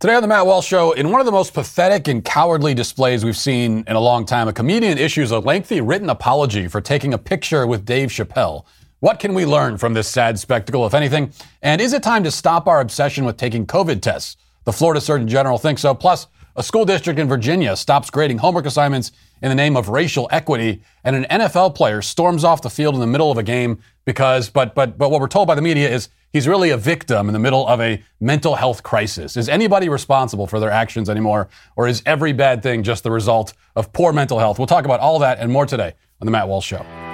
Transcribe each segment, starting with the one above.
Today on the Matt Walsh Show, in one of the most pathetic and cowardly displays we've seen in a long time, a comedian issues a lengthy written apology for taking a picture with Dave Chappelle. What can we learn from this sad spectacle, if anything? And is it time to stop our obsession with taking COVID tests? The Florida Surgeon General thinks so. Plus, a school district in Virginia stops grading homework assignments in the name of racial equity, and an NFL player storms off the field in the middle of a game because, but, but, but what we're told by the media is He's really a victim in the middle of a mental health crisis. Is anybody responsible for their actions anymore? Or is every bad thing just the result of poor mental health? We'll talk about all that and more today on The Matt Walsh Show.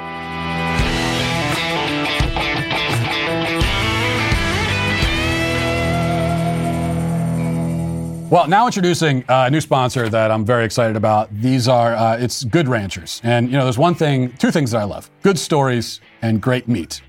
Well, now introducing uh, a new sponsor that I'm very excited about. These are uh, it's Good Ranchers, and you know, there's one thing, two things that I love: good stories and great meat.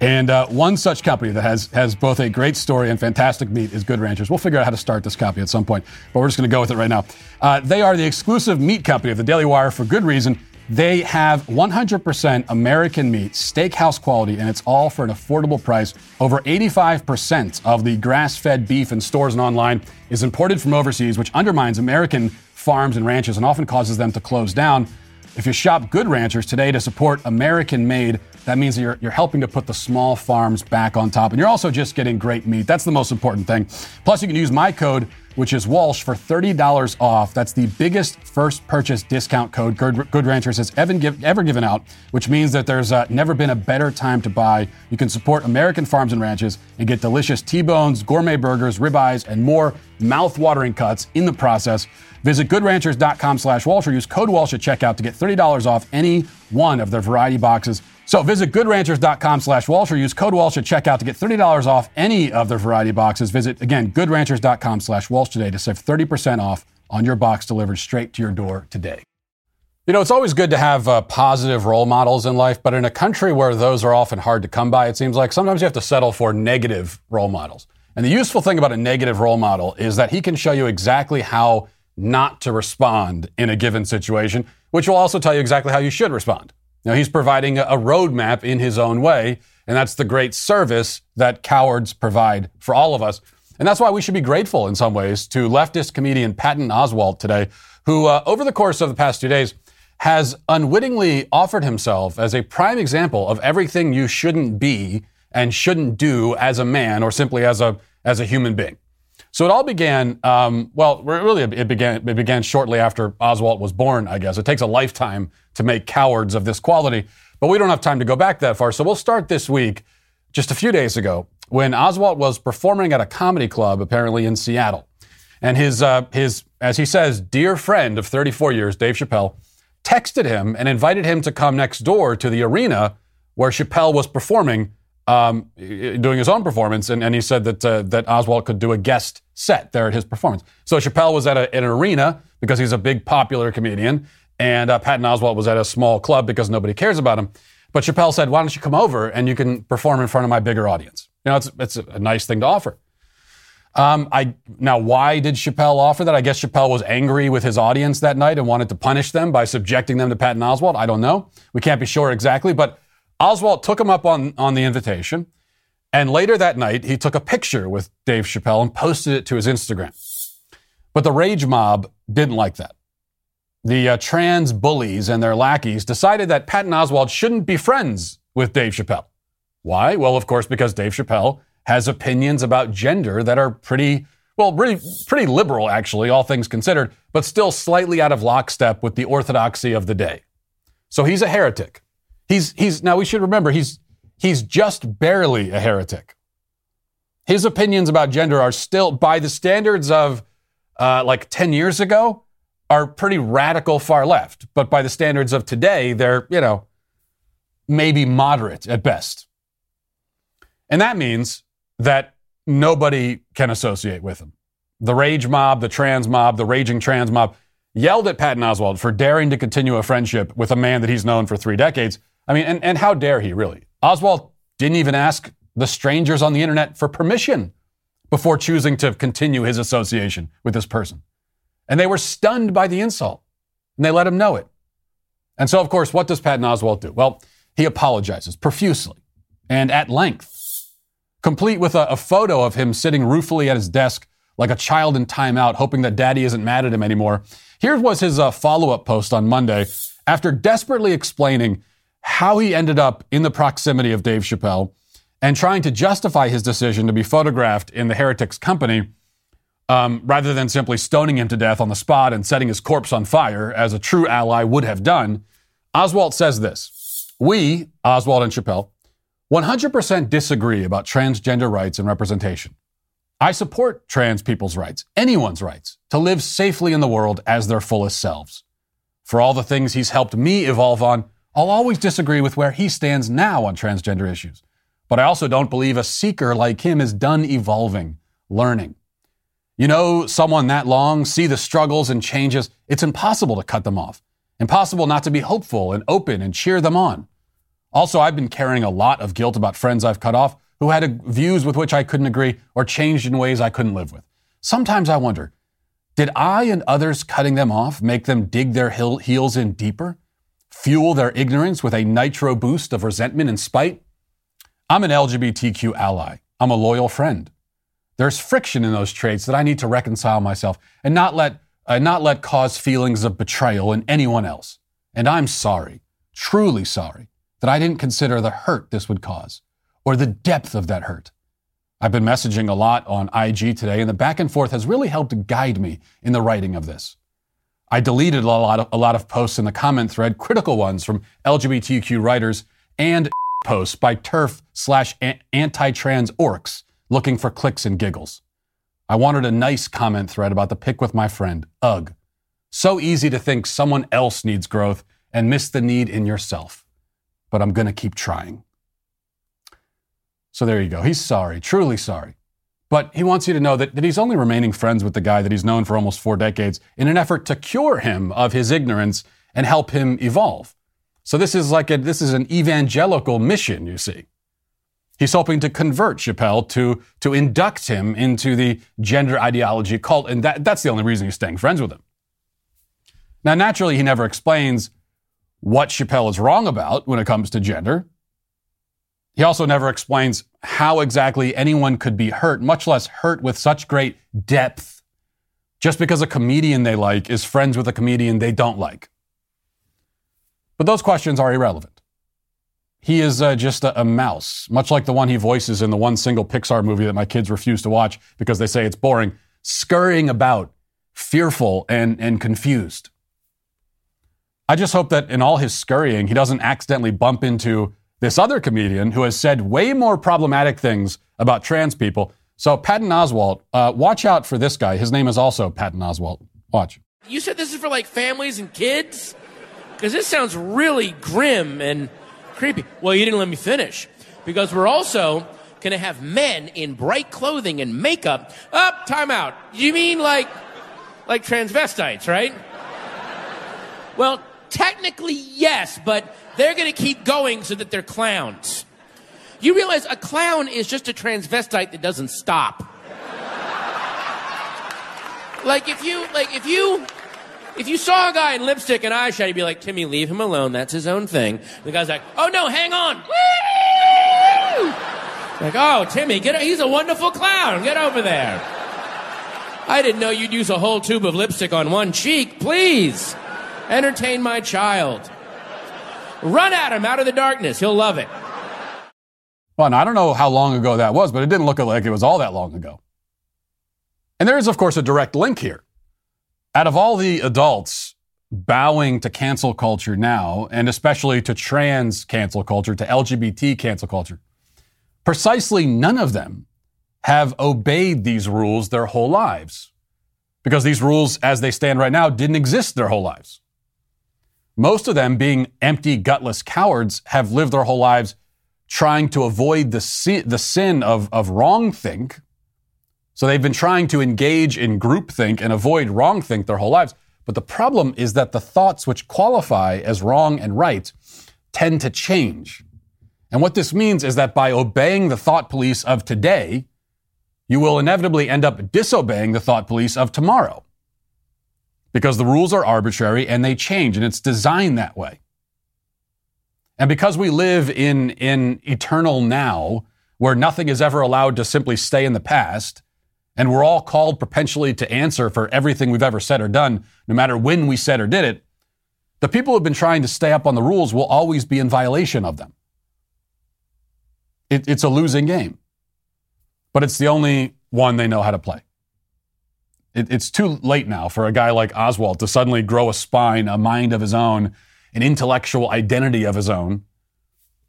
And uh, one such company that has, has both a great story and fantastic meat is Good Ranchers. We'll figure out how to start this copy at some point, but we're just going to go with it right now. Uh, they are the exclusive meat company of the Daily Wire for good reason. They have 100% American meat, steakhouse quality, and it's all for an affordable price. Over 85% of the grass fed beef in stores and online is imported from overseas, which undermines American farms and ranches and often causes them to close down. If you shop Good Ranchers today to support American made, that means that you're, you're helping to put the small farms back on top. And you're also just getting great meat. That's the most important thing. Plus, you can use my code, which is Walsh, for $30 off. That's the biggest first purchase discount code Good, Good Ranchers has ever, give, ever given out, which means that there's uh, never been a better time to buy. You can support American farms and ranches and get delicious T-bones, gourmet burgers, ribeyes, and more mouth-watering cuts in the process. Visit goodranchers.com slash Walsh or use code Walsh at checkout to get $30 off any one of their variety boxes. So visit goodranchers.com slash Walsh or use code Walsh at checkout to get $30 off any of their variety boxes. Visit, again, goodranchers.com slash Walsh today to save 30% off on your box delivered straight to your door today. You know, it's always good to have uh, positive role models in life, but in a country where those are often hard to come by, it seems like sometimes you have to settle for negative role models. And the useful thing about a negative role model is that he can show you exactly how not to respond in a given situation, which will also tell you exactly how you should respond. Now, he's providing a roadmap in his own way, and that's the great service that cowards provide for all of us. And that's why we should be grateful in some ways to leftist comedian Patton Oswalt today, who, uh, over the course of the past two days, has unwittingly offered himself as a prime example of everything you shouldn't be and shouldn't do as a man or simply as a, as a human being. So it all began, um, well, really, it began, it began shortly after Oswalt was born, I guess. It takes a lifetime to make cowards of this quality, but we don't have time to go back that far. So we'll start this week, just a few days ago, when Oswalt was performing at a comedy club, apparently in Seattle. And his, uh, his, as he says, dear friend of 34 years, Dave Chappelle, texted him and invited him to come next door to the arena where Chappelle was performing um, doing his own performance, and, and he said that uh, that Oswalt could do a guest set there at his performance. So Chappelle was at a, an arena because he's a big popular comedian, and uh, Patton Oswalt was at a small club because nobody cares about him. But Chappelle said, "Why don't you come over and you can perform in front of my bigger audience?" You know, it's it's a nice thing to offer. Um, I now, why did Chappelle offer that? I guess Chappelle was angry with his audience that night and wanted to punish them by subjecting them to Patton Oswalt. I don't know. We can't be sure exactly, but Oswalt took him up on, on the invitation. And later that night, he took a picture with Dave Chappelle and posted it to his Instagram. But the rage mob didn't like that. The uh, trans bullies and their lackeys decided that Patton Oswalt shouldn't be friends with Dave Chappelle. Why? Well, of course, because Dave Chappelle has opinions about gender that are pretty, well, pretty, pretty liberal, actually, all things considered, but still slightly out of lockstep with the orthodoxy of the day. So he's a heretic. He's, he's, now we should remember, he's, he's just barely a heretic. His opinions about gender are still, by the standards of uh, like 10 years ago, are pretty radical far left. But by the standards of today, they're, you know, maybe moderate at best. And that means that nobody can associate with him. The rage mob, the trans mob, the raging trans mob yelled at Patton Oswalt for daring to continue a friendship with a man that he's known for three decades I mean, and, and how dare he really? Oswalt didn't even ask the strangers on the internet for permission before choosing to continue his association with this person. And they were stunned by the insult, and they let him know it. And so, of course, what does Patton Oswalt do? Well, he apologizes profusely and at length, complete with a, a photo of him sitting ruefully at his desk like a child in timeout, hoping that daddy isn't mad at him anymore. Here was his uh, follow up post on Monday after desperately explaining how he ended up in the proximity of Dave Chappelle and trying to justify his decision to be photographed in the heretic's company um, rather than simply stoning him to death on the spot and setting his corpse on fire, as a true ally would have done. Oswalt says this We, Oswalt and Chappelle, 100% disagree about transgender rights and representation. I support trans people's rights, anyone's rights, to live safely in the world as their fullest selves. For all the things he's helped me evolve on, I'll always disagree with where he stands now on transgender issues. But I also don't believe a seeker like him is done evolving, learning. You know someone that long, see the struggles and changes, it's impossible to cut them off. Impossible not to be hopeful and open and cheer them on. Also, I've been carrying a lot of guilt about friends I've cut off who had views with which I couldn't agree or changed in ways I couldn't live with. Sometimes I wonder, did I and others cutting them off make them dig their heels in deeper? Fuel their ignorance with a nitro boost of resentment and spite? I'm an LGBTQ ally. I'm a loyal friend. There's friction in those traits that I need to reconcile myself and not let, uh, not let cause feelings of betrayal in anyone else. And I'm sorry, truly sorry, that I didn't consider the hurt this would cause or the depth of that hurt. I've been messaging a lot on IG today, and the back and forth has really helped guide me in the writing of this. I deleted a lot of, a lot of posts in the comment thread, critical ones from LGBTQ writers, and posts by TERF slash anti-trans orcs looking for clicks and giggles. I wanted a nice comment thread about the pic with my friend, Ugh. So easy to think someone else needs growth and miss the need in yourself. But I'm going to keep trying. So there you go. He's sorry, truly sorry. But he wants you to know that, that he's only remaining friends with the guy that he's known for almost four decades in an effort to cure him of his ignorance and help him evolve. So this is like a, this is an evangelical mission, you see. He's hoping to convert Chappelle to, to induct him into the gender ideology cult, and that, that's the only reason he's staying friends with him. Now, naturally, he never explains what Chappelle is wrong about when it comes to gender. He also never explains how exactly anyone could be hurt, much less hurt with such great depth, just because a comedian they like is friends with a comedian they don't like. But those questions are irrelevant. He is uh, just a, a, mouse, much like the one he voices in the one single Pixar movie that my kids refuse to watch because they say it's boring, scurrying about, fearful and, and confused. I just hope that in all his scurrying, he doesn't accidentally bump into this other comedian who has said way more problematic things about trans people. So, Patton Oswalt, uh, watch out for this guy. His name is also Patton Oswalt. Watch. You said this is for like families and kids? Because this sounds really grim and creepy. Well, you didn't let me finish. Because we're also going to have men in bright clothing and makeup. Up, oh, time out. You mean like, like transvestites, right? Well, technically, yes, but they're going to keep going so that they're clowns. You realize a clown is just a transvestite that doesn't stop. like if you like if you if you saw a guy in lipstick and eyeshadow, you'd be like, Timmy, leave him alone. That's his own thing. The guy's like, oh no, hang on. Woo! Like, oh, Timmy, get he's a wonderful clown. Get over there. I didn't know you'd use a whole tube of lipstick on one cheek. Please entertain my child. Run at him out of the darkness. He'll love it. Well, I don't know how long ago that was, but it didn't look like it was all that long ago. And there is, of course, a direct link here. Out of all the adults bowing to cancel culture now, and especially to trans cancel culture, to LGBT cancel culture, precisely none of them have obeyed these rules their whole lives. Because these rules, as they stand right now, didn't exist their whole lives. Most of them, being empty, gutless cowards, have lived their whole lives trying to avoid the, the sin of, of wrongthink. So they've been trying to engage in groupthink and avoid wrongthink their whole lives. But the problem is that the thoughts which qualify as wrong and right tend to change. And what this means is that by obeying the thought police of today, you will inevitably end up disobeying the thought police of tomorrow because the rules are arbitrary and they change and it's designed that way. And because we live in, in eternal now, where nothing is ever allowed to simply stay in the past, and we're all called perpetually to answer for everything we've ever said or done, no matter when we said or did it, the people who've been trying to stay up on the rules will always be in violation of them. It, it's a losing game, but it's the only one they know how to play. It, it's too late now for a guy like Oswalt to suddenly grow a spine, a mind of his own, an intellectual identity of his own.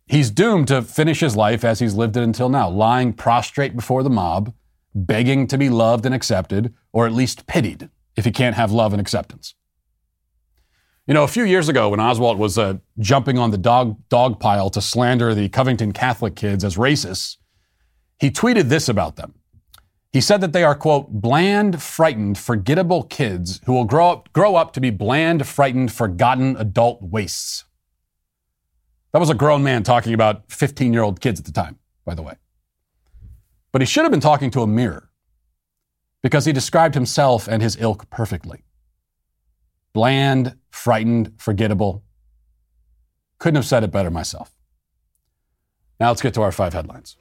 He's doomed to finish his life as he's lived it until now, lying prostrate before the mob, begging to be loved and accepted, or at least pitied if he can't have love and acceptance. You know, a few years ago when Oswalt was uh, jumping on the dog, dog pile to slander the Covington Catholic kids as racists, he tweeted this about them. He said that they are, quote, bland, frightened, forgettable kids who will grow up, grow up to be bland, frightened, forgotten adult wastes. That was a grown man talking about 15 year old kids at the time, by the way. But he should have been talking to a mirror because he described himself and his ilk perfectly bland, frightened, forgettable. Couldn't have said it better myself. Now let's get to our five headlines.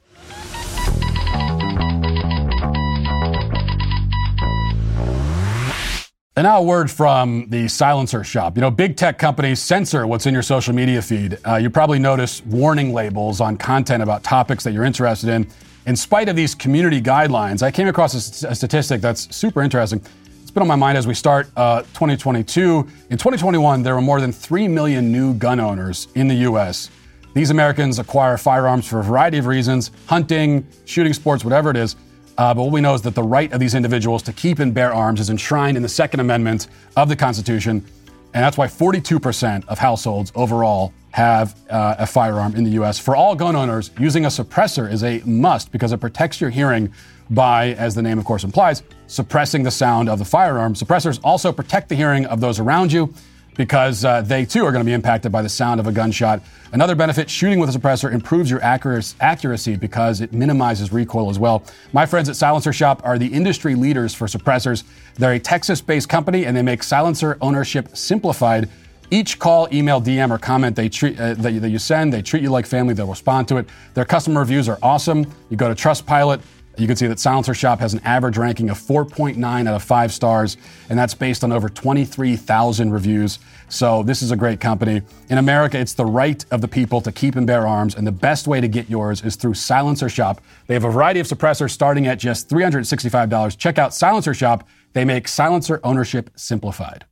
And now a word from the silencer shop. You know, big tech companies censor what's in your social media feed. Uh, you probably notice warning labels on content about topics that you're interested in. In spite of these community guidelines, I came across a, a statistic that's super interesting. It's been on my mind as we start uh, 2022. In 2021, there were more than 3 million new gun owners in the U.S. These Americans acquire firearms for a variety of reasons hunting, shooting sports, whatever it is. Uh, but what we know is that the right of these individuals to keep and bear arms is enshrined in the Second Amendment of the Constitution. And that's why 42% of households overall have uh, a firearm in the U.S. For all gun owners, using a suppressor is a must because it protects your hearing by, as the name of course implies, suppressing the sound of the firearm. Suppressors also protect the hearing of those around you because uh, they too are going to be impacted by the sound of a gunshot. Another benefit shooting with a suppressor improves your accuracy because it minimizes recoil as well. My friends at Silencer Shop are the industry leaders for suppressors. They're a Texas based company and they make silencer ownership simplified. Each call, email, DM, or comment they treat, uh, that, that you send, they treat you like family. They'll respond to it. Their customer reviews are awesome. You go to Trustpilot, you can see that Silencer Shop has an average ranking of 4.9 out of 5 stars, and that's based on over 23,000 reviews. So, this is a great company. In America, it's the right of the people to keep and bear arms, and the best way to get yours is through Silencer Shop. They have a variety of suppressors starting at just $365. Check out Silencer Shop. They make silencer ownership simplified.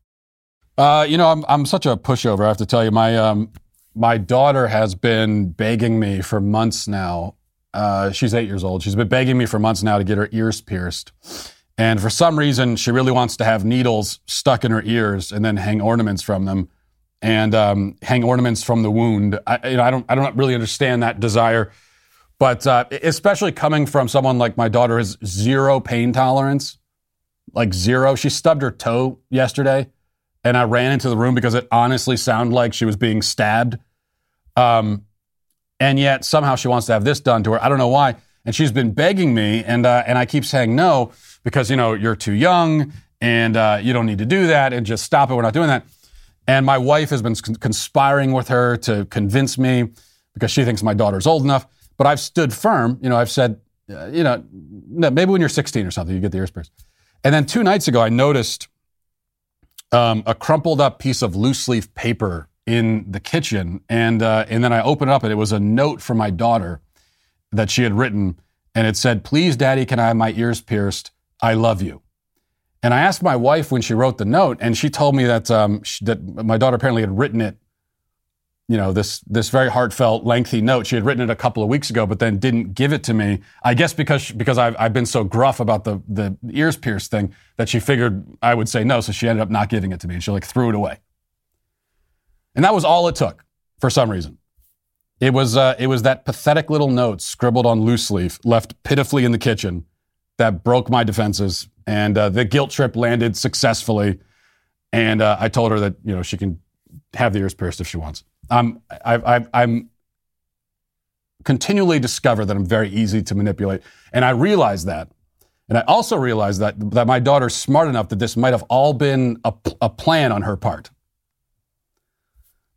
Uh, you know, I'm, I'm such a pushover, I have to tell you. My, um, my daughter has been begging me for months now uh, she's eight years old. She's been begging me for months now to get her ears pierced. And for some reason, she really wants to have needles stuck in her ears and then hang ornaments from them and um, hang ornaments from the wound. I, you know, I, don't, I don't really understand that desire. But uh, especially coming from someone like my daughter has zero pain tolerance, like zero. She stubbed her toe yesterday, and I ran into the room because it honestly sounded like she was being stabbed. Um, and yet somehow she wants to have this done to her. I don't know why. And she's been begging me, and uh, and I keep saying no because you know you're too young and uh, you don't need to do that, and just stop it. We're not doing that. And my wife has been conspiring with her to convince me because she thinks my daughter's old enough. But I've stood firm. You know, I've said, uh, you know, maybe when you're 16 or something, you get the ears pierced. And then two nights ago, I noticed um, a crumpled up piece of loose leaf paper in the kitchen, and uh, and then I opened it up, and it was a note from my daughter that she had written, and it said, "Please, Daddy, can I have my ears pierced? I love you." And I asked my wife when she wrote the note, and she told me that um, she, that my daughter apparently had written it. You know this this very heartfelt, lengthy note. She had written it a couple of weeks ago, but then didn't give it to me. I guess because because I've, I've been so gruff about the the ears pierced thing that she figured I would say no, so she ended up not giving it to me, and she like threw it away. And that was all it took for some reason. It was, uh, it was that pathetic little note scribbled on loose leaf, left pitifully in the kitchen, that broke my defenses. And uh, the guilt trip landed successfully. And uh, I told her that you know she can have the ears pierced if she wants. Um, I, I'm continually discover that I'm very easy to manipulate, and I realize that. And I also realize that that my daughter's smart enough that this might have all been a, a plan on her part.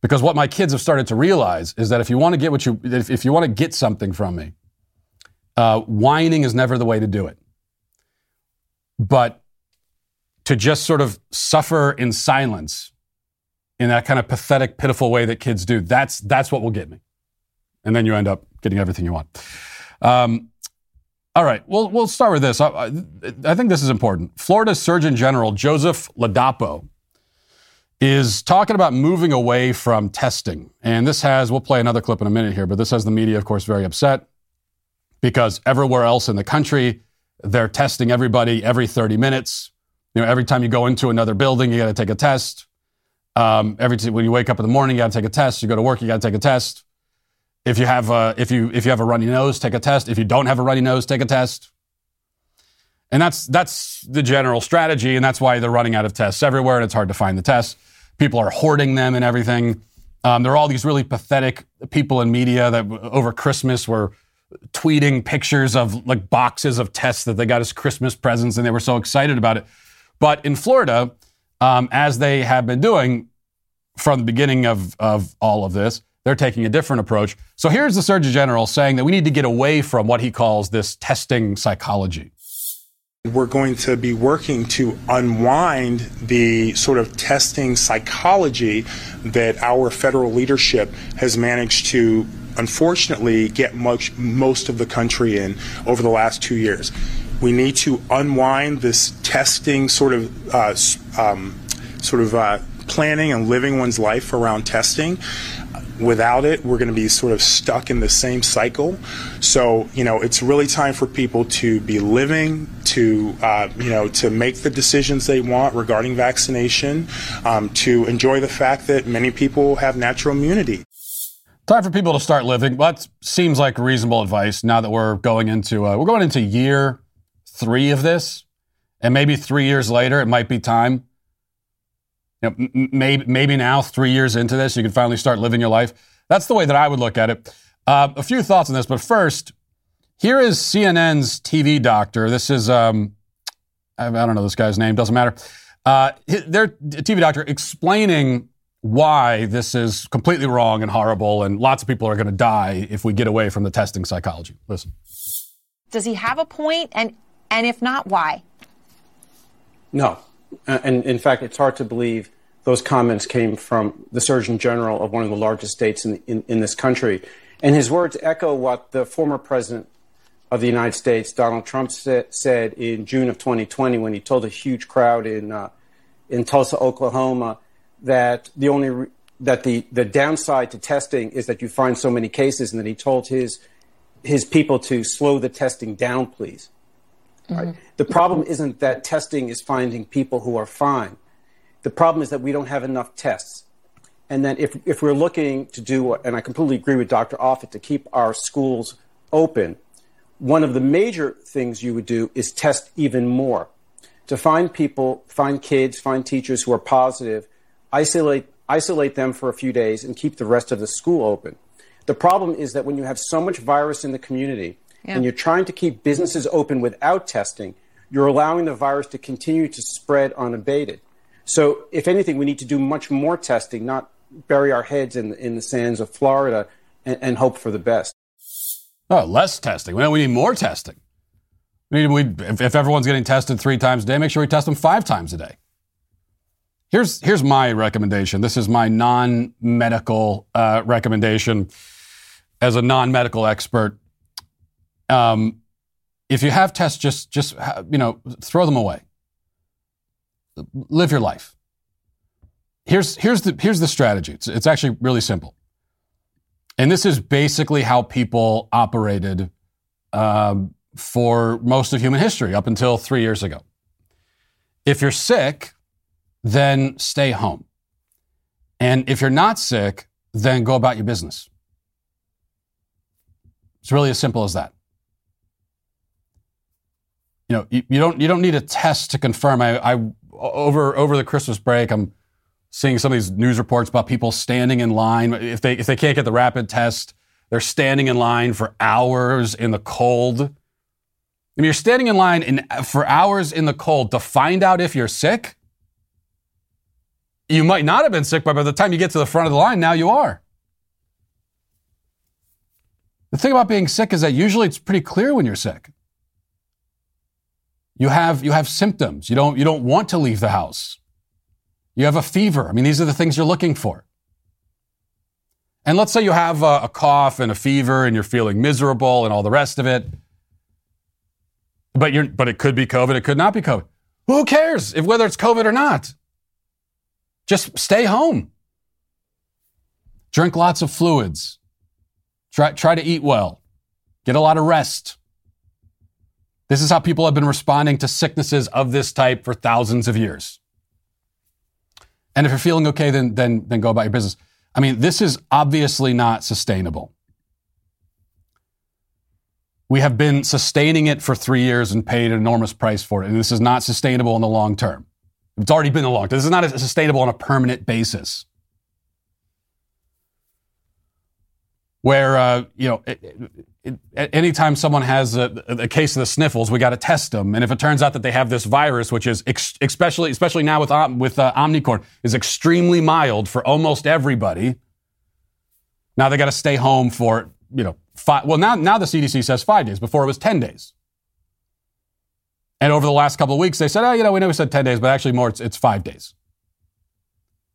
Because what my kids have started to realize is that if you want to get what you, if, if you want to get something from me, uh, whining is never the way to do it. But to just sort of suffer in silence in that kind of pathetic, pitiful way that kids do, that's, that's what will get me. And then you end up getting everything you want. Um, all right, we'll, we'll start with this. I, I, I think this is important. Florida's Surgeon General, Joseph Ladapo, is talking about moving away from testing. And this has, we'll play another clip in a minute here, but this has the media, of course, very upset because everywhere else in the country, they're testing everybody every 30 minutes. You know, every time you go into another building, you got to take a test. Um, every t- when you wake up in the morning, you got to take a test. You go to work, you got to take a test. If you have a, if you if you have a runny nose, take a test. If you don't have a runny nose, take a test. And that's that's the general strategy, and that's why they're running out of tests everywhere, and it's hard to find the tests. People are hoarding them and everything. Um, there are all these really pathetic people in media that over Christmas were tweeting pictures of like boxes of tests that they got as Christmas presents, and they were so excited about it. But in Florida, um, as they have been doing from the beginning of, of all of this, they're taking a different approach. So here's the Surgeon General saying that we need to get away from what he calls this testing psychology. We're going to be working to unwind the sort of testing psychology that our federal leadership has managed to unfortunately get much, most of the country in over the last two years. We need to unwind this testing sort of uh, um, sort of uh, planning and living one's life around testing without it, we're going to be sort of stuck in the same cycle. So, you know, it's really time for people to be living, to, uh, you know, to make the decisions they want regarding vaccination, um, to enjoy the fact that many people have natural immunity. Time for people to start living. That seems like reasonable advice now that we're going into, uh, we're going into year three of this. And maybe three years later, it might be time know, m- maybe, maybe now, three years into this, you can finally start living your life. That's the way that I would look at it. Uh, a few thoughts on this, but first, here is CNN's TV doctor. This is, um, I, I, don't know this guy's name, doesn't matter. Uh, their TV doctor explaining why this is completely wrong and horrible, and lots of people are going to die if we get away from the testing psychology. Listen. Does he have a point? And, and if not, why? No, uh, and in fact, it's hard to believe those comments came from the Surgeon General of one of the largest states in, in, in, this country. And his words echo what the former president of the United States, Donald Trump, sa- said in June of 2020 when he told a huge crowd in, uh, in Tulsa, Oklahoma, that the only re- that the, the downside to testing is that you find so many cases, and that he told his his people to slow the testing down, please. Mm-hmm. The problem isn't that testing is finding people who are fine. The problem is that we don't have enough tests. And then if, if we're looking to do, and I completely agree with Dr. Offit, to keep our schools open, one of the major things you would do is test even more. To find people, find kids, find teachers who are positive, isolate, isolate them for a few days, and keep the rest of the school open. The problem is that when you have so much virus in the community, yeah. and you're trying to keep businesses open without testing, you're allowing the virus to continue to spread unabated. So, if anything, we need to do much more testing, not bury our heads in, in the sands of Florida and, and hope for the best. Oh, less testing. We need more testing. We need, we, if, if everyone's getting tested three times a day, make sure we test them five times a day. Here's, here's my recommendation. This is my non medical uh, recommendation as a non medical expert. Um, if you have tests, just just you know throw them away. Live your life. Here's here's the here's the strategy. It's, it's actually really simple, and this is basically how people operated um, for most of human history up until three years ago. If you're sick, then stay home, and if you're not sick, then go about your business. It's really as simple as that you know, you, you, don't you don't need a test to confirm. I, I over over the Christmas break, I'm seeing some of these news reports about people standing in line if they if they can't get the rapid test, they're standing in line for hours in the cold. I mean, you're standing in line in, for hours in the cold to find out if you're sick. You might not have been sick, but by the time you get to the front of the line, now you are. The thing about being sick is that usually it's pretty clear when you're sick. You have, you have symptoms. You don't, you don't want to leave the house. You have a fever. I mean, these are the things you're looking for. And let's say you have a, a cough and a fever and you're feeling miserable and all the rest of it. But you're, but it could be COVID. It could not be COVID. Who cares if whether it's COVID or not? Just stay home. Drink lots of fluids. Try, try to eat well. Get a lot of rest. This is how people have been responding to sicknesses of this type for thousands of years. And if you're feeling okay, then, then, then go about your business. I mean, this is obviously not sustainable. We have been sustaining it for three years and paid an enormous price for it. And this is not sustainable in the long term. It's already been a long term. This is not sustainable on a permanent basis. Where, uh, you know, it, it, anytime someone has a, a, case of the sniffles, we got to test them. And if it turns out that they have this virus, which is ex- especially, especially now with, with uh, is extremely mild for almost everybody, now they got to stay home for, you know, five. Well, now, now the CDC says five days. Before it was 10 days. And over the last couple of weeks, they said, oh, you know, we know we said 10 days, but actually more, it's, it's five days.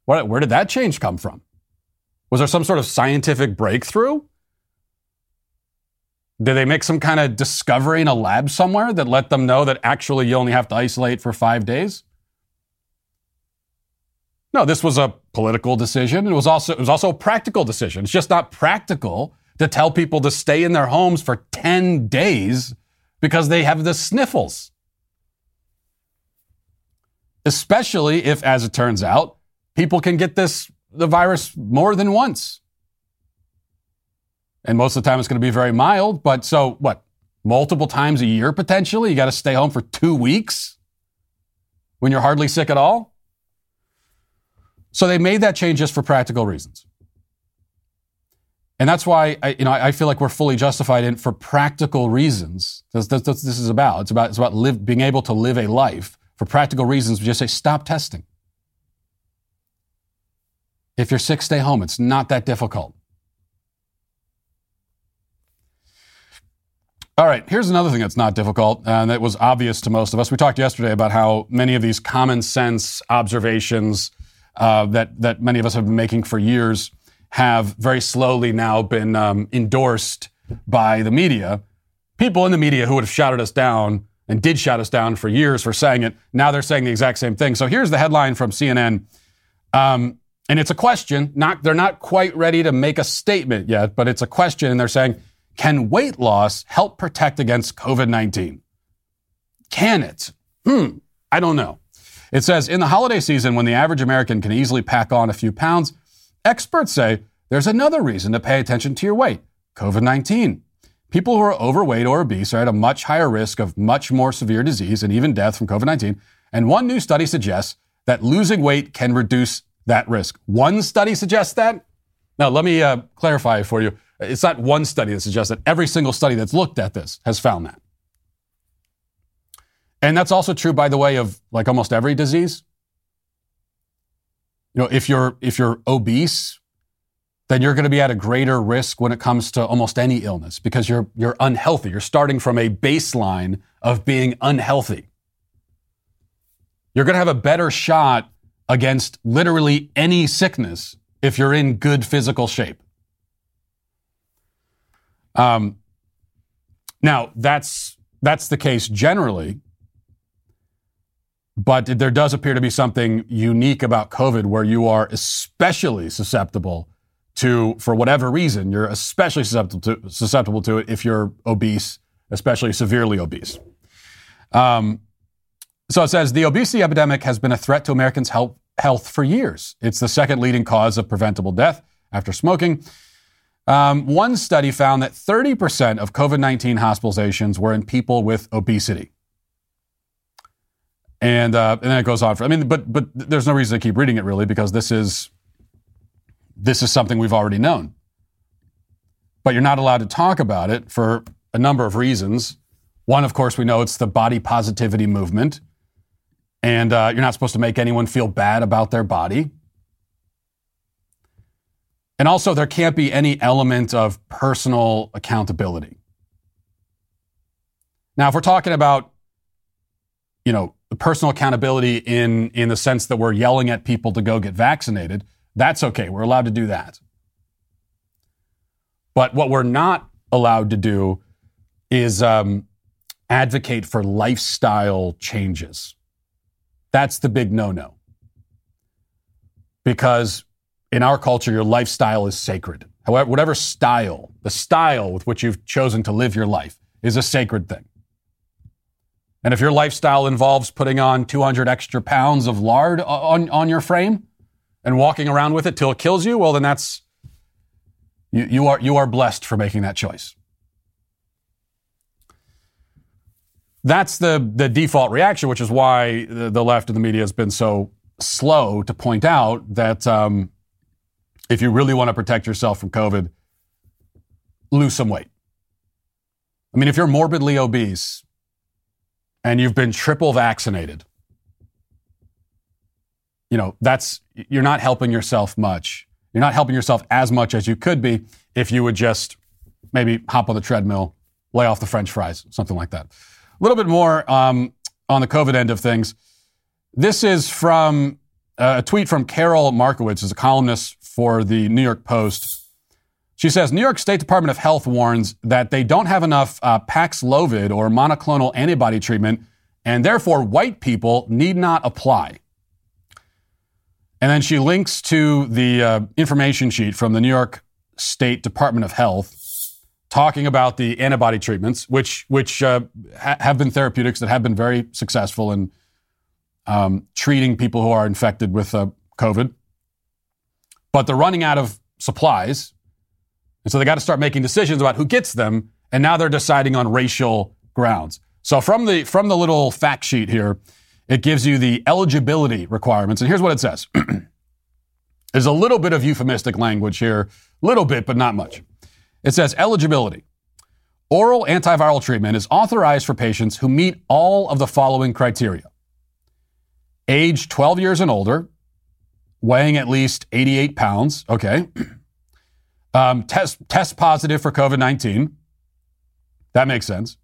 Where, where did that change come from? Was there some sort of scientific breakthrough? Did they make some kind of discovery in a lab somewhere that let them know that actually you only have to isolate for five days? No, this was a political decision. It was also it was also a practical decision. It's just not practical to tell people to stay in their homes for 10 days because they have the sniffles. Especially if, as it turns out, people can get this the virus more than once. And most of the time it's going to be very mild, but so what? Multiple times a year potentially? You got to stay home for two weeks when you're hardly sick at all? So they made that change just for practical reasons. And that's why I, you know, I feel like we're fully justified in for practical reasons. That's, that's, that's this is about. It's about, it's about live, being able to live a life for practical reasons. We just say, stop testing. If you're sick, stay home. It's not that difficult. All right, here's another thing that's not difficult, and that was obvious to most of us. We talked yesterday about how many of these common sense observations uh, that that many of us have been making for years have very slowly now been um, endorsed by the media. People in the media who would have shouted us down and did shout us down for years for saying it, now they're saying the exact same thing. So here's the headline from CNN. Um, and it's a question. Not they're not quite ready to make a statement yet, but it's a question, and they're saying, "Can weight loss help protect against COVID-19? Can it? Hmm, I don't know." It says in the holiday season, when the average American can easily pack on a few pounds, experts say there's another reason to pay attention to your weight: COVID-19. People who are overweight or obese are at a much higher risk of much more severe disease and even death from COVID 19. And one new study suggests that losing weight can reduce that risk. One study suggests that. Now, let me uh, clarify for you. It's not one study that suggests that. Every single study that's looked at this has found that. And that's also true, by the way, of like almost every disease. You know, if you're if you're obese, then you're going to be at a greater risk when it comes to almost any illness because you're you're unhealthy. You're starting from a baseline of being unhealthy. You're going to have a better shot against literally any sickness if you're in good physical shape. Um, now that's that's the case generally, but there does appear to be something unique about COVID where you are especially susceptible to, for whatever reason, you're especially susceptible to, susceptible to it if you're obese, especially severely obese. Um, so it says the obesity epidemic has been a threat to Americans' health, health for years. It's the second leading cause of preventable death after smoking. Um, one study found that 30% of COVID 19 hospitalizations were in people with obesity. And, uh, and then it goes on for, I mean, but, but there's no reason to keep reading it really because this is, this is something we've already known. But you're not allowed to talk about it for a number of reasons. One, of course, we know it's the body positivity movement and uh, you're not supposed to make anyone feel bad about their body. And also, there can't be any element of personal accountability. Now, if we're talking about you know, personal accountability in in the sense that we're yelling at people to go get vaccinated. That's okay. We're allowed to do that. But what we're not allowed to do is um, advocate for lifestyle changes. That's the big no no. Because in our culture, your lifestyle is sacred. However, whatever style, the style with which you've chosen to live your life is a sacred thing. And if your lifestyle involves putting on 200 extra pounds of lard on, on your frame and walking around with it till it kills you, well, then that's you, you, are, you are blessed for making that choice. That's the, the default reaction, which is why the, left and the media has been so slow to point out that um, if you really want to protect yourself from COVID, lose some weight. I mean, if you're morbidly obese and you've been triple vaccinated, you know, that's, you're not helping yourself much you're not helping yourself as much as you could be if you would just maybe hop on the treadmill, lay off the French fries, something like that. A little bit more um, on the COVID end of things. This is from uh, a tweet from Karol Markowicz, who's a columnist for the New York Post. She says New York State Department of Health warns that they don't have enough uh, Paxlovid or monoclonal antibody treatment, and therefore white people need not apply. And then she links to the uh, information sheet from the New York State Department of Health talking about the antibody treatments, which, which uh, ha- have been therapeutics that have been very successful in um, treating people who are infected with uh, COVID. But they're running out of supplies. And so they got to start making decisions about who gets them. And now they're deciding on racial grounds. So from the, from the little fact sheet here, it gives you the eligibility requirements. And here's what it says. There's a little bit of euphemistic language here, little bit, but not much. It says eligibility. Oral antiviral treatment is authorized for patients who meet all of the following criteria age 12 years and older, weighing at least 88 pounds, okay, um, test, test positive for COVID 19. That makes sense.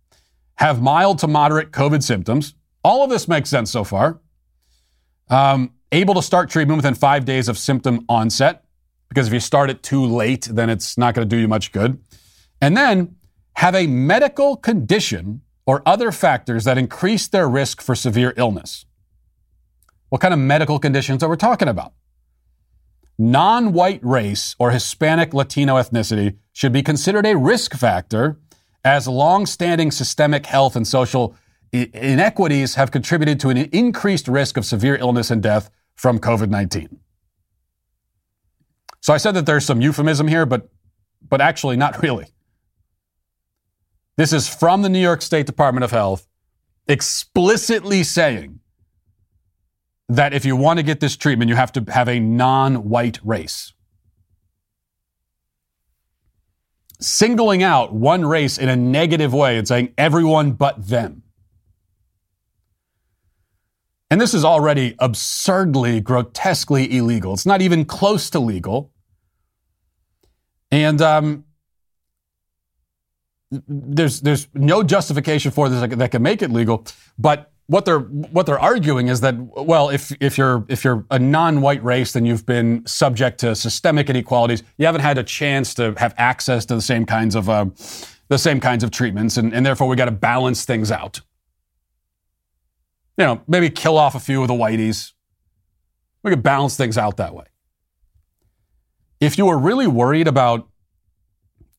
Have mild to moderate COVID symptoms. All of this makes sense so far. Um, able to start treatment within five days of symptom onset, because if you start it too late, then it's not going to do you much good. And then have a medical condition or other factors that increase their risk for severe illness. What kind of medical conditions are we talking about? Non white race or Hispanic Latino ethnicity should be considered a risk factor as long standing systemic health and social inequities have contributed to an increased risk of severe illness and death from COVID 19. So I said that there's some euphemism here, but, but actually, not really. This is from the New York State Department of Health explicitly saying that if you want to get this treatment, you have to have a non white race. Singling out one race in a negative way and saying everyone but them. And this is already absurdly, grotesquely illegal. It's not even close to legal. And um, there's there's no justification for this that can make it legal. But what they're what they're arguing is that well, if if you're if you're a non-white race, then you've been subject to systemic inequalities. You haven't had a chance to have access to the same kinds of uh, the same kinds of treatments, and, and therefore we got to balance things out you know, maybe kill off a few of the whiteys. We could balance things out that way. If you were really worried about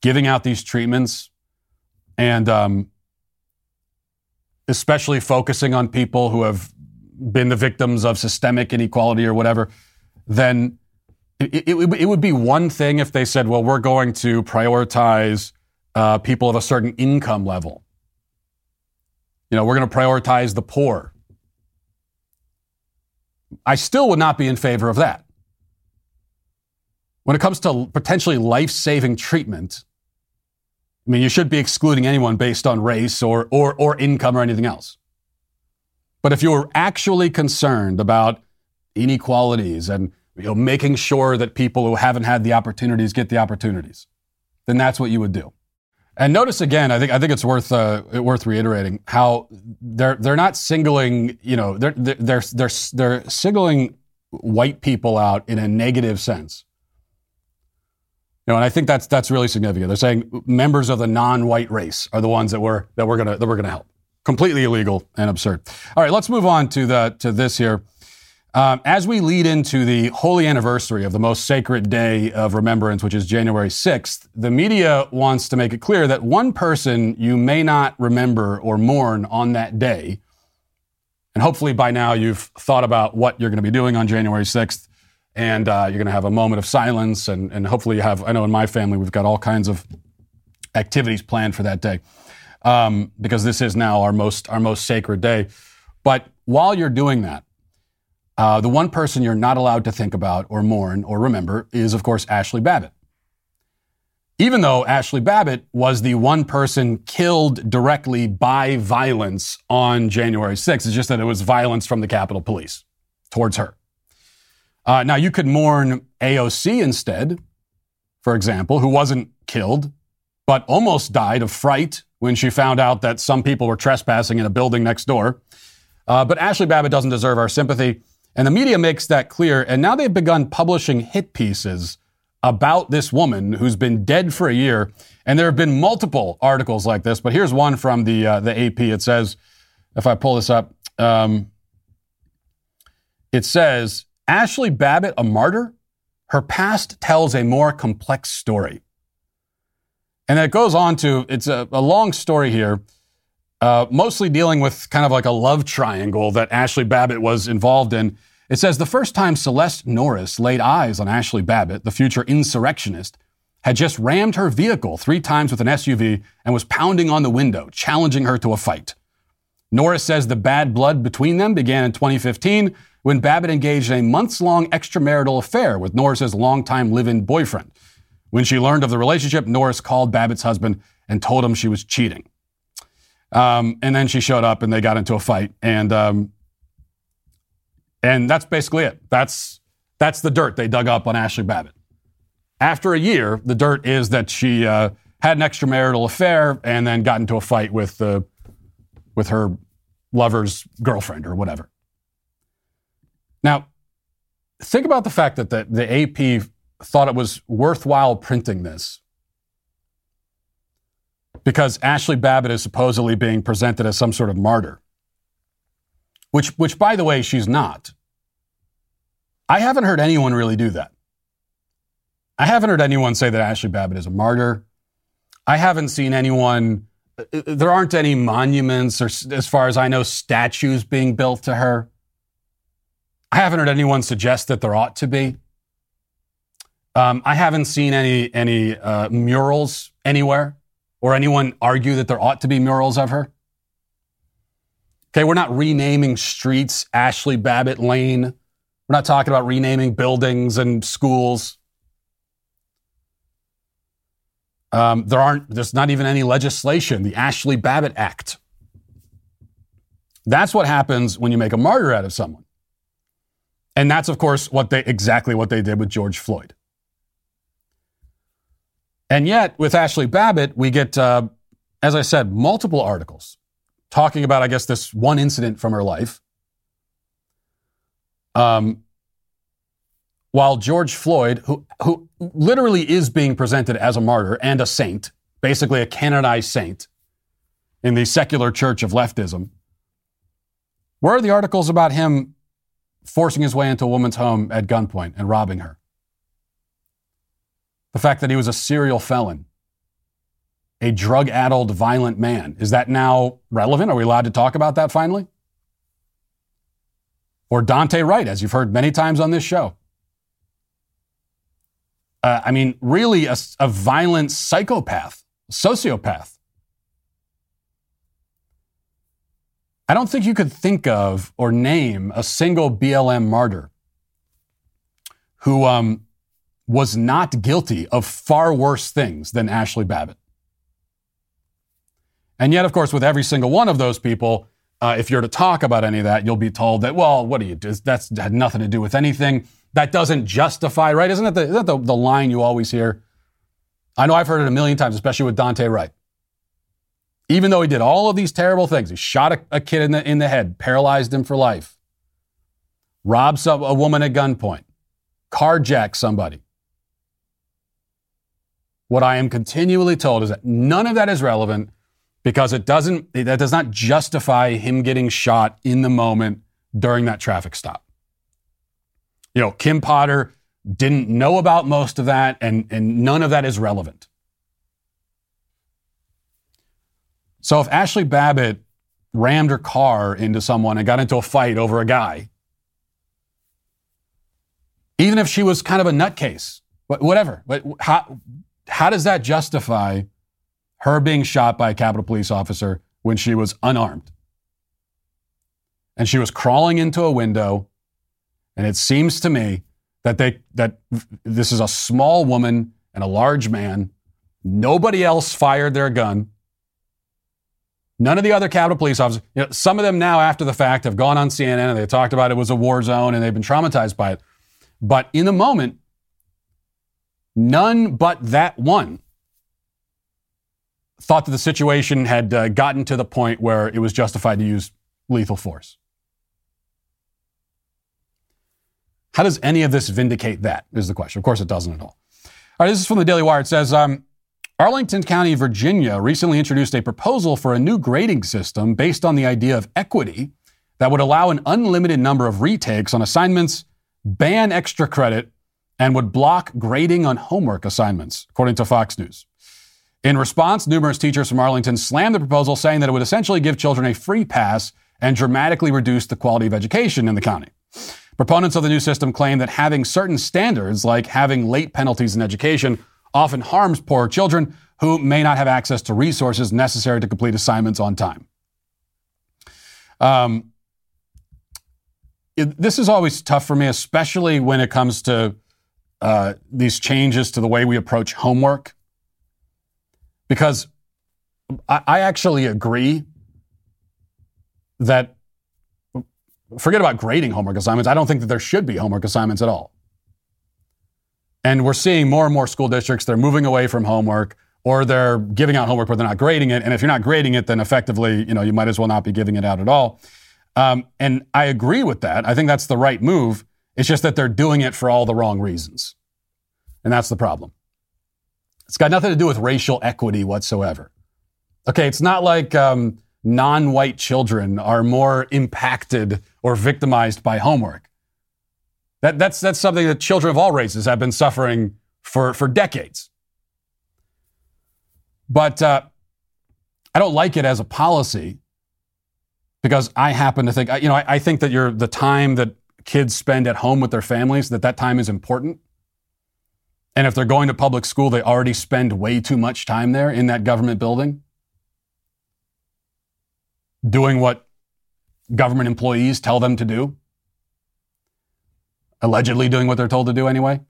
giving out these treatments and um, especially focusing on people who have been the victims of systemic inequality or whatever, then it, it, it would be one thing if they said, well, we're going to prioritize uh, people of a certain income level. You know, we're going to prioritize the poor. I still would not be in favor of that. When it comes to potentially life saving treatment, I mean, you should be excluding anyone based on race or, or, or income or anything else. But if you're actually concerned about inequalities and you know, making sure that people who haven't had the opportunities get the opportunities, then that's what you would do. And notice again, I think I think it's worth uh, worth reiterating how they're they're not singling, you know, they're they're they're they're singling white people out in a negative sense. You know, and I think that's that's really significant. They're saying members of the non-white race are the ones that we're that we're gonna that we're gonna help. Completely illegal and absurd. All right, let's move on to the to this here. Um, as we lead into the holy anniversary of the most sacred day of remembrance, which is January 6th, the media wants to make it clear that one person you may not remember or mourn on that day, and hopefully by now you've thought about what you're going to be doing on January 6th, and uh, you're going to have a moment of silence, and, and hopefully you have, I know in my family we've got all kinds of activities planned for that day, um, because this is now our most, our most sacred day. But while you're doing that, uh, the one person you're not allowed to think about or mourn or remember is, of course, Ashley Babbitt. Even though Ashley Babbitt was the one person killed directly by violence on January 6th, it's just that it was violence from the Capitol Police towards her. Uh, now, you could mourn AOC instead, for example, who wasn't killed, but almost died of fright when she found out that some people were trespassing in a building next door. Uh, but Ashley Babbitt doesn't deserve our sympathy. And the media makes that clear. And now they've begun publishing hit pieces about this woman who's been dead for a year. And there have been multiple articles like this, but here's one from the, uh, the AP. It says, if I pull this up, um, it says, Ashley Babbitt, a martyr? Her past tells a more complex story. And it goes on to, it's a, a long story here, uh, mostly dealing with kind of like a love triangle that Ashley Babbitt was involved in. It says the first time Celeste Norris laid eyes on Ashley Babbitt, the future insurrectionist, had just rammed her vehicle three times with an SUV and was pounding on the window, challenging her to a fight. Norris says the bad blood between them began in 2015 when Babbitt engaged in a months long extramarital affair with Norris's longtime live in boyfriend. When she learned of the relationship, Norris called Babbitt's husband and told him she was cheating. Um, and then she showed up and they got into a fight. And, um, and that's basically it. That's, that's the dirt they dug up on Ashley Babbitt. After a year, the dirt is that she uh, had an extramarital affair and then got into a fight with, uh, with her lover's girlfriend or whatever. Now, think about the fact that the, the AP thought it was worthwhile printing this because Ashley Babbitt is supposedly being presented as some sort of martyr. Which, which, by the way, she's not. I haven't heard anyone really do that. I haven't heard anyone say that Ashley Babbitt is a martyr. I haven't seen anyone, uh, uh, there aren't any monuments or, as far as I know, statues being built to her. I haven't heard anyone suggest that there ought to be. Um, I haven't seen any, any uh, murals anywhere or anyone argue that there ought to be murals of her? Okay, we're not renaming streets Ashley Babbitt Lane. We're not talking about renaming buildings and schools. Um, there aren't, there's not even any legislation, the Ashley Babbitt Act. That's what happens when you make a martyr out of someone. And that's, of course, what they, exactly what they did with George Floyd. And yet, with Ashley Babbitt, we get, uh, as I said, multiple articles talking about, I guess, this one incident from her life. Um, while George Floyd, who, who literally is being presented as a martyr and a saint, basically a canonized saint in the secular church of leftism, where are the articles about him forcing his way into a woman's home at gunpoint and robbing her? The fact that he was a serial felon, a drug addled, violent man. Is that now relevant? Are we allowed to talk about that finally? Or Daunte Wright, as you've heard many times on this show. Uh, I mean, really a, a violent psychopath, sociopath. I don't think you could think of or name a single BLM martyr who um, was not guilty of far worse things than Ashley Babbitt. And yet, of course, with every single one of those people, uh, if you're to talk about any of that, you'll be told that, well, what do you do? That's had nothing to do with anything. That doesn't justify, right? Isn't that the, isn't that the, the line you always hear? I know I've heard it a million times, especially with Daunte Wright. Even though he did all of these terrible things, he shot a, a kid in the, in the head, paralyzed him for life, robbed some, a woman at gunpoint, carjacked somebody. What I am continually told is that none of that is relevant because it doesn't, that does not justify him getting shot in the moment during that traffic stop. You know, Kim Potter didn't know about most of that, and, and none of that is relevant. So if Ashley Babbitt rammed her car into someone and got into a fight over a guy, even if she was kind of a nutcase, whatever, but how, how does that justify her being shot by a Capitol Police officer when she was unarmed? And she was crawling into a window, and it seems to me that they that this is a small woman and a large man. Nobody else fired their gun. None of the other Capitol police officers, you know, some of them now after the fact have gone on CNN and they talked about it was a war zone and they've been traumatized by it. But in the moment, none but that one thought that the situation had uh, gotten to the point where it was justified to use lethal force. How does any of this vindicate that? Is the question. Of course, it doesn't at all. All right, this is from the Daily Wire. It says um, Arlington County, Virginia recently introduced a proposal for a new grading system based on the idea of equity that would allow an unlimited number of retakes on assignments, ban extra credit, and would block grading on homework assignments, according to Fox News. In response, numerous teachers from Arlington slammed the proposal, saying that it would essentially give children a free pass and dramatically reduce the quality of education in the county. Proponents of the new system claim that having certain standards, like having late penalties in education, often harms poor children who may not have access to resources necessary to complete assignments on time. Um, it, this is always tough for me, especially when it comes to uh, these changes to the way we approach homework, because I, I actually agree that forget about grading homework assignments. I don't think that there should be homework assignments at all. And we're seeing more and more school districts, they're moving away from homework or they're giving out homework, but they're not grading it. And if you're not grading it, then effectively, you know, you might as well not be giving it out at all. Um, and I agree with that. I think that's the right move. It's just that they're doing it for all the wrong reasons. And that's the problem. It's got nothing to do with racial equity whatsoever. Okay, it's not like um, non white children are more impacted or victimized by homework. That, that's, that's something that children of all races have been suffering for, for decades. But uh, I don't like it as a policy because I happen to think, you know, I, I think that you're, the time that kids spend at home with their families, that that time is important. And if they're going to public school, they already spend way too much time there in that government building doing what government employees tell them to do allegedly doing what they're told to do anyway.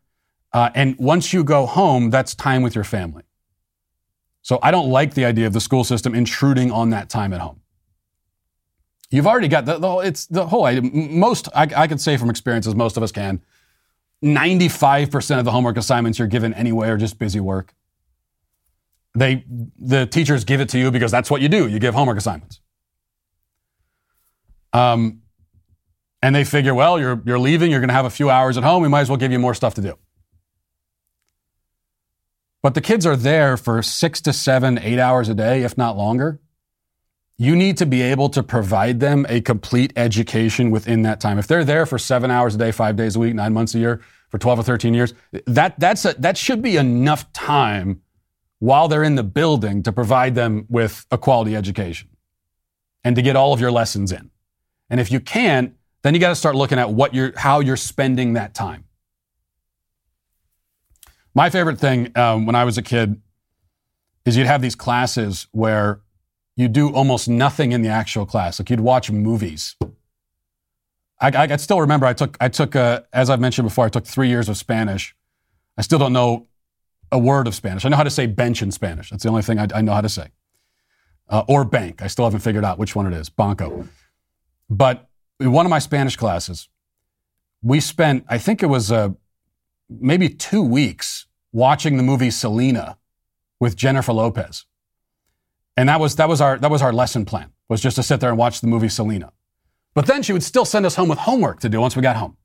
Uh, and once you go home, that's time with your family. So I don't like the idea of the school system intruding on that time at home. You've already got the, the it's the whole idea. Most I, I can say from experience, as most of us can, 95% of the homework assignments you're given anyway are just busy work. They the teachers give it to you because that's what you do. You give homework assignments. Um, and they figure, well, you're, you're leaving, you're going to have a few hours at home, we might as well give you more stuff to do. But the kids are there for six to seven, eight hours a day, if not longer. You need to be able to provide them a complete education within that time. If they're there for seven hours a day, five days a week, nine months a year, for 12 or 13 years, that, that's a, that should be enough time while they're in the building to provide them with a quality education and to get all of your lessons in. And if you can't, then you got to start looking at what you're, how you're spending that time. My favorite thing um, when I was a kid is you'd have these classes where you do almost nothing in the actual class. Like you'd watch movies. I, I, I still remember I took, I took as I've mentioned before, I took three years of Spanish. I still don't know a word of Spanish. I know how to say bench in Spanish. That's the only thing I, I know how to say. Uh, or bank. I still haven't figured out which one it is. Banco. But in one of my Spanish classes, we spent, I think it was uh, maybe two weeks watching the movie Selena with Jennifer Lopez. And that was, that was our, that was our lesson plan was just to sit there and watch the movie Selena. But then she would still send us home with homework to do once we got home.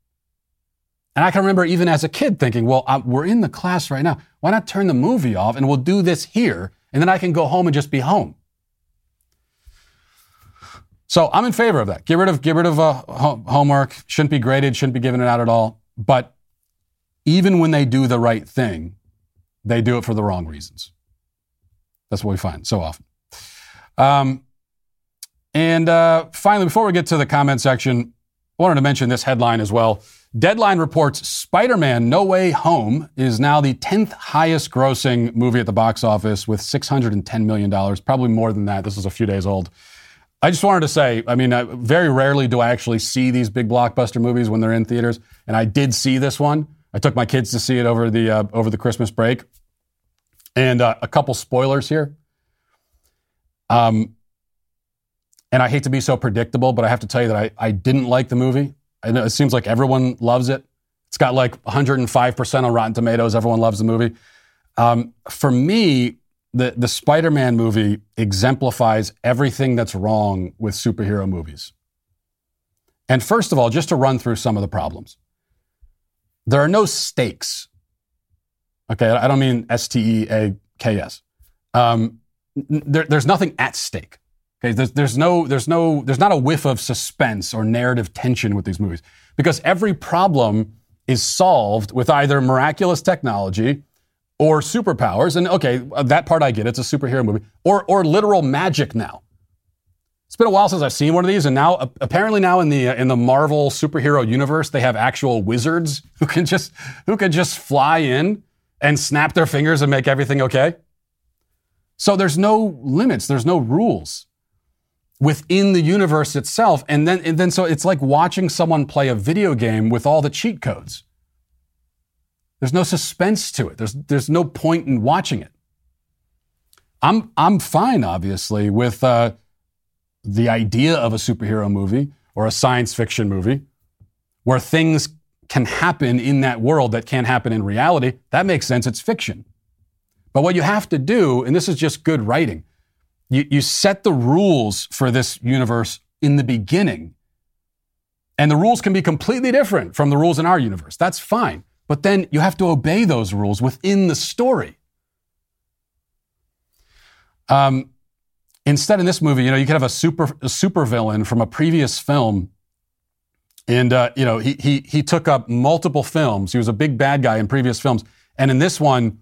And I can remember even as a kid thinking, well, I, we're in the class right now. Why not turn the movie off and we'll do this here and then I can go home and just be home. So I'm in favor of that. Get rid of get rid of uh, homework. Shouldn't be graded. Shouldn't be given it out at all. But even when they do the right thing, they do it for the wrong reasons. That's what we find so often. Um, and uh, finally, before we get to the comment section, I wanted to mention this headline as well. Deadline reports Spider Man No Way Home is now the 10th highest grossing movie at the box office with $610 million, probably more than that. This is a few days old. I just wanted to say, I mean, uh, very rarely do I actually see these big blockbuster movies when they're in theaters, and I did see this one. I took my kids to see it over the uh, over the Christmas break, and uh, a couple spoilers here. Um, and I hate to be so predictable, but I have to tell you that I, I didn't like the movie. I know it seems like everyone loves it. It's got like 105% on Rotten Tomatoes. Everyone loves the movie. Um, for me, the, the Spider Man movie exemplifies everything that's wrong with superhero movies. And first of all, just to run through some of the problems, there are no stakes. Okay, I don't mean S T E A K S. Um, there, there's nothing at stake. Okay, there's, there's no, there's no, there's not a whiff of suspense or narrative tension with these movies because every problem is solved with either miraculous technology or superpowers. And okay, uh, that part I get. It's a superhero movie or, or literal magic now. It's been a while since I've seen one of these, and now apparently now in the uh, in the Marvel superhero universe, they have actual wizards who can just who can just fly in and snap their fingers and make everything okay. So there's no limits, there's no rules within the universe itself. And then, and then so it's like watching someone play a video game with all the cheat codes. There's no suspense to it. There's, there's no point in watching it. I'm, I'm fine, obviously, with uh, the idea of a superhero movie or a science fiction movie where things can happen in that world that can't happen in reality. That makes sense. It's fiction. But what you have to do, and this is just good writing, you, you set the rules for this universe in the beginning. And the rules can be completely different from the rules in our universe. That's fine. But then you have to obey those rules within the story. Um, instead, in this movie, you know, you could have a super a super villain from a previous film, and uh, you know, he he he took up multiple films. He was a big bad guy in previous films, and in this one,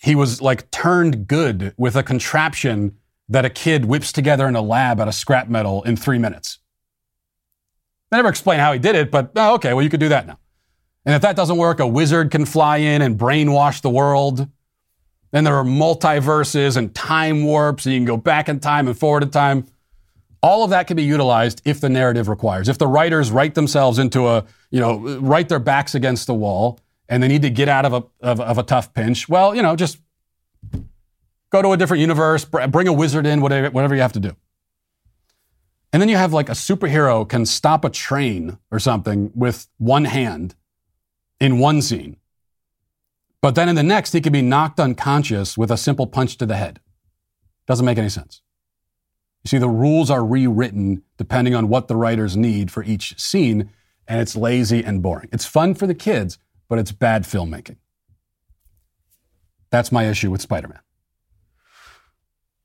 he was like turned good with a contraption that a kid whips together in a lab out of scrap metal in three minutes. They never explain how he did it, but oh, okay, well, you could do that now. And if that doesn't work, a wizard can fly in and brainwash the world. Then there are multiverses and time warps, and you can go back in time and forward in time. All of that can be utilized if the narrative requires. If the writers write themselves into a, you know, write their backs against the wall and they need to get out of a, of, of a tough pinch, well, you know, just Go to a different universe, bring a wizard in, whatever, whatever you have to do. And then you have like a superhero can stop a train or something with one hand in one scene. But then in the next, he can be knocked unconscious with a simple punch to the head. Doesn't make any sense. You see, the rules are rewritten depending on what the writers need for each scene, and it's lazy and boring. It's fun for the kids, but it's bad filmmaking. That's my issue with Spider Man.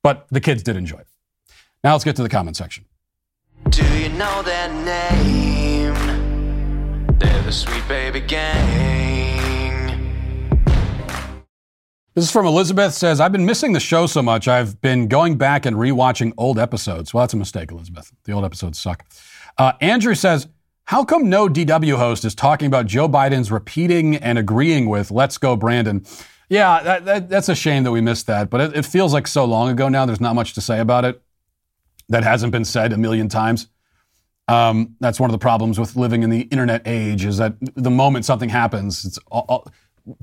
But the kids did enjoy it. Now let's get to the comment section. Do you know their name? They're the Sweet Baby Gang. This is from Elizabeth says, I've been missing the show so much, I've been going back and rewatching old episodes. Well, that's a mistake, Elizabeth. The old episodes suck. Uh, Andrew says, how come no DW host is talking about Joe Biden's repeating and agreeing with Let's Go Brandon? Yeah, that, that, that's a shame that we missed that, but it, it feels like so long ago now. There's not much to say about it that hasn't been said a million times. Um, that's one of the problems with living in the internet age is that the moment something happens, it's all, all,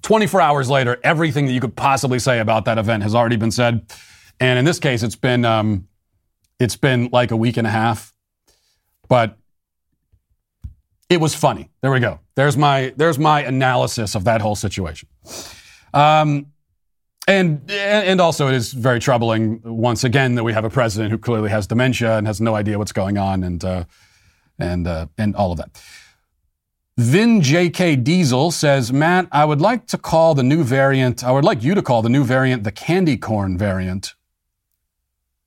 24 hours later, everything that you could possibly say about that event has already been said. And in this case, it's been um, it's been like a week and a half, but it was funny. There we go. There's my there's my analysis of that whole situation. Um, And, and also, it is very troubling once again that we have a president who clearly has dementia and has no idea what's going on, and uh, and uh, and all of that. Vin JK Diesel says, Matt, I would like to call the new variant. I would like you to call the new variant the candy corn variant.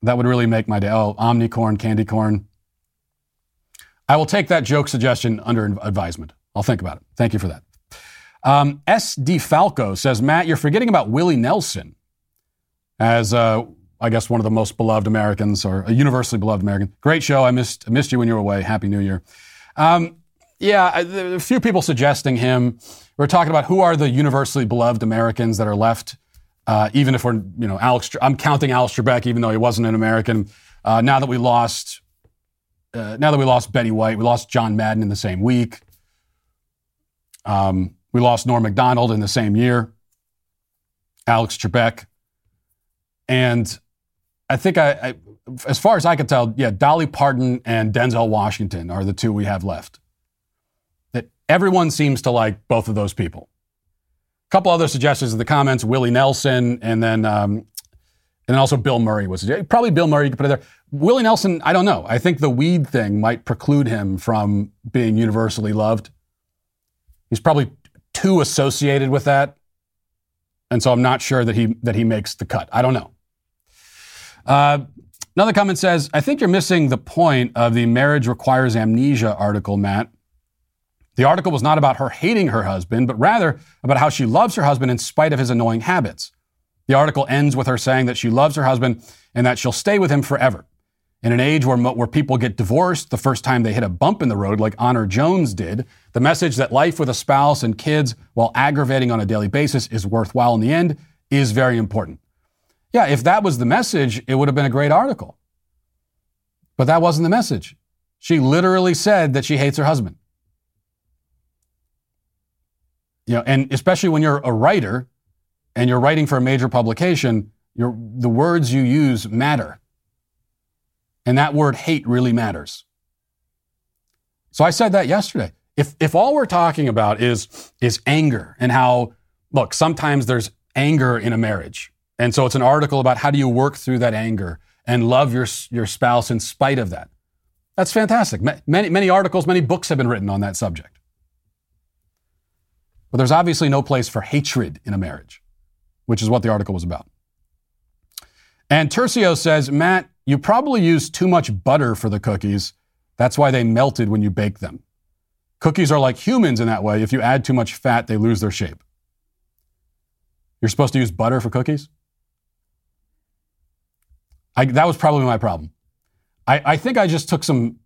That would really make my day. Oh, omnicorn, candy corn. I will take that joke suggestion under advisement. I'll think about it. Thank you for that. Um, S.D. Falco says, Matt, you're forgetting about Willie Nelson as, uh, I guess, one of the most beloved Americans or a universally beloved American. Great show. I missed, missed you when you were away. Happy New Year. Um, yeah, a few people suggesting him. We're talking about who are the universally beloved Americans that are left, uh, even if we're, you know, Alex, I'm counting Alex Trebek, even though he wasn't an American. Uh, now that we lost, uh, now that we lost Betty White, we lost John Madden in the same week. Um, we lost Norm Macdonald in the same year, Alex Trebek. And I think I, I, as far as I can tell, yeah, Dolly Parton and Denzel Washington are the two we have left. That everyone seems to like both of those people. A couple other suggestions in the comments: Willie Nelson, and then um, and also Bill Murray was probably Bill Murray. You could put it there. Willie Nelson, I don't know. I think the weed thing might preclude him from being universally loved. He's probably too associated with that. And so I'm not sure that he, that he makes the cut. I don't know. Uh, another comment says, I think you're missing the point of the marriage requires amnesia article, Matt. The article was not about her hating her husband, but rather about how she loves her husband in spite of his annoying habits. The article ends with her saying that she loves her husband and that she'll stay with him forever. In an age where, where people get divorced the first time they hit a bump in the road, like Honor Jones did, the message that life with a spouse and kids, while aggravating on a daily basis, is worthwhile in the end is very important. Yeah, if that was the message, it would have been a great article. But that wasn't the message. She literally said that she hates her husband. You know, and especially when you're a writer and you're writing for a major publication, the words you use matter. And that word hate really matters. So I said that yesterday. If, if all we're talking about is, is anger and how, look, sometimes there's anger in a marriage. And so it's an article about how do you work through that anger and love your, your spouse in spite of that. That's fantastic. Many, many articles, many books have been written on that subject. But there's obviously no place for hatred in a marriage, which is what the article was about. And Tercio says, Matt, you probably used too much butter for the cookies. That's why they melted when you baked them. Cookies are like humans in that way. If you add too much fat, they lose their shape. You're supposed to use butter for cookies? I, that was probably my problem. I, I think I just took some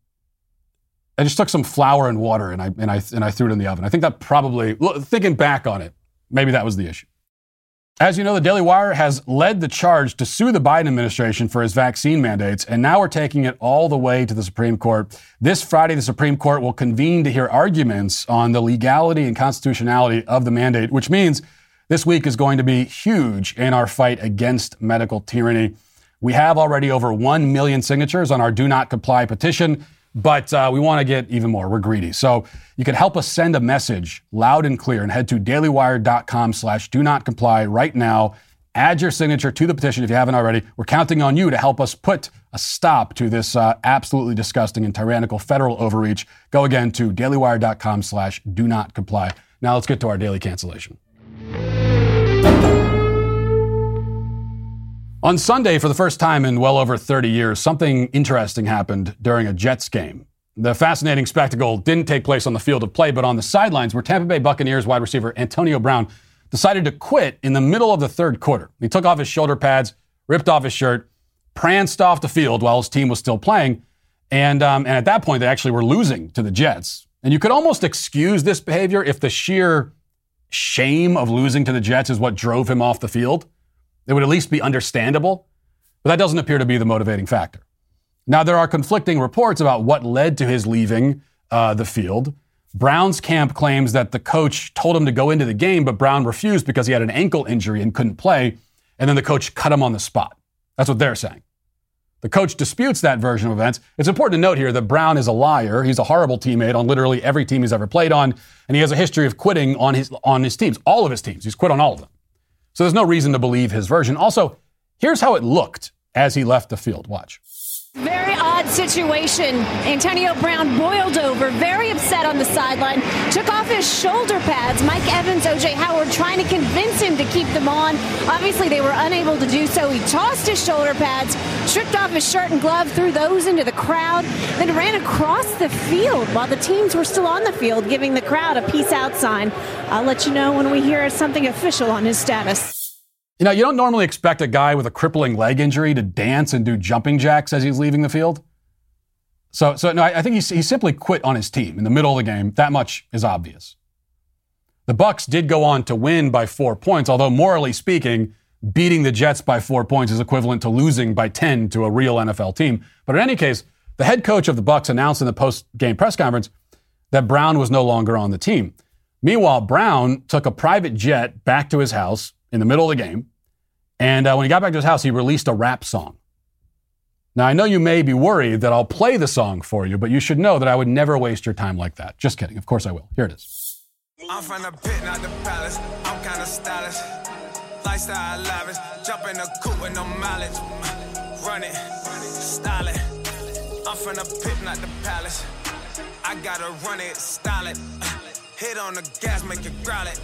I just took some flour and water and I, and, I, and I threw it in the oven. I think that probably, thinking back on it, maybe that was the issue. As you know, the Daily Wire has led the charge to sue the Biden administration for his vaccine mandates, and now we're taking it all the way to the Supreme Court. This Friday, the Supreme Court will convene to hear arguments on the legality and constitutionality of the mandate, which means this week is going to be huge in our fight against medical tyranny. We have already over 1 million signatures on our do not comply petition but uh, we want to get even more. We're greedy. So you can help us send a message loud and clear and head to dailywire.com slash do not comply right now. Add your signature to the petition if you haven't already. We're counting on you to help us put a stop to this uh, absolutely disgusting and tyrannical federal overreach. Go again to dailywire.com slash do not comply. Now let's get to our daily cancellation. On Sunday, for the first time in well over 30 years, something interesting happened during a Jets game. The fascinating spectacle didn't take place on the field of play, but on the sidelines where Tampa Bay Buccaneers wide receiver Antonio Brown decided to quit in the middle of the third quarter. He took off his shoulder pads, ripped off his shirt, pranced off the field while his team was still playing. And, um, and at that point, they actually were losing to the Jets. And you could almost excuse this behavior if the sheer shame of losing to the Jets is what drove him off the field. It would at least be understandable, but that doesn't appear to be the motivating factor. Now, there are conflicting reports about what led to his leaving uh, the field. Brown's camp claims that the coach told him to go into the game, but Brown refused because he had an ankle injury and couldn't play, and then the coach cut him on the spot. That's what they're saying. The coach disputes that version of events. It's important to note here that Brown is a liar. He's a horrible teammate on literally every team he's ever played on, and he has a history of quitting on his on his teams, all of his teams. He's quit on all of them. So there's no reason to believe his version. Also, here's how it looked as he left the field. Watch. Very odd situation. Antonio Brown boiled over, very upset on the sideline, took off his shoulder pads. Mike Evans, OJ Howard trying to convince him to keep them on. Obviously, they were unable to do so. He tossed his shoulder pads, stripped off his shirt and glove, threw those into the crowd, then ran across the field while the teams were still on the field, giving the crowd a peace out sign. I'll let you know when we hear something official on his status. You know, you don't normally expect a guy with a crippling leg injury to dance and do jumping jacks as he's leaving the field. So, so no, I think he, he simply quit on his team in the middle of the game. That much is obvious. The Bucs did go on to win by four points, although morally speaking, beating the Jets by four points is equivalent to losing by 10 to a real NFL team. But in any case, the head coach of the Bucs announced in the post-game press conference that Brown was no longer on the team. Meanwhile, Brown took a private jet back to his house in the middle of the game. And uh, when he got back to his house, he released a rap song. Now, I know you may be worried that I'll play the song for you, but you should know that I would never waste your time like that. Just kidding. Of course I will. Here it is. I'm from the pit, not the palace. I'm kind of stylish. Lifestyle lavish. Jump in the coupe with no mileage. Run it, style it. I'm from the pit, not the palace. I gotta run it, style it. Hit on the gas, make it growl it.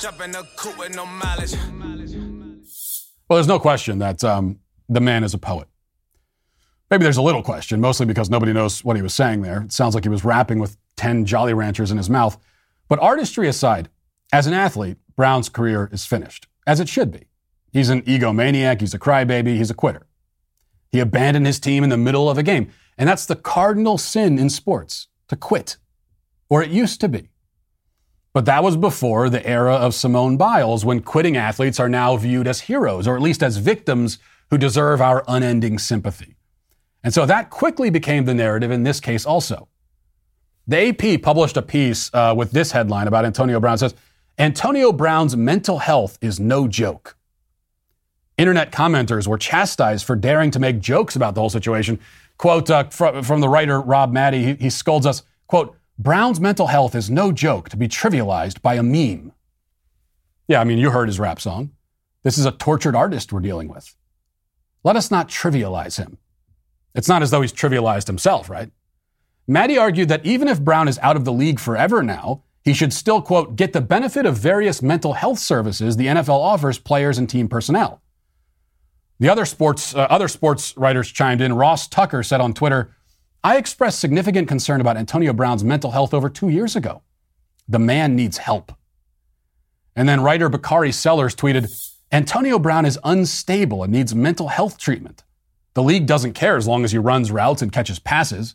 Jump in the coupe with no mileage. Well, there's no question that um, the man is a poet. Maybe there's a little question, mostly because nobody knows what he was saying there. It sounds like he was rapping with 10 Jolly Ranchers in his mouth. But artistry aside, as an athlete, Brown's career is finished, as it should be. He's an egomaniac, he's a crybaby, he's a quitter. He abandoned his team in the middle of a game. And that's the cardinal sin in sports to quit. Or it used to be. But that was before the era of Simone Biles, when quitting athletes are now viewed as heroes, or at least as victims who deserve our unending sympathy. And so that quickly became the narrative in this case also. The AP published a piece uh, with this headline about Antonio Brown. It says, Antonio Brown's mental health is no joke. Internet commenters were chastised for daring to make jokes about the whole situation. Quote uh, fr- from the writer Rob Maaddi, he, he scolds us, quote, Brown's mental health is no joke to be trivialized by a meme. Yeah, I mean, you heard his rap song. This is a tortured artist we're dealing with. Let us not trivialize him. It's not as though he's trivialized himself, right? Maaddi argued that even if Brown is out of the league forever now, he should still, quote, get the benefit of various mental health services the NFL offers players and team personnel. The other sports, uh, other sports writers chimed in. Ross Tucker said on Twitter, I expressed significant concern about Antonio Brown's mental health over two years ago. The man needs help. And then writer Bakari Sellers tweeted Antonio Brown is unstable and needs mental health treatment. The league doesn't care as long as he runs routes and catches passes.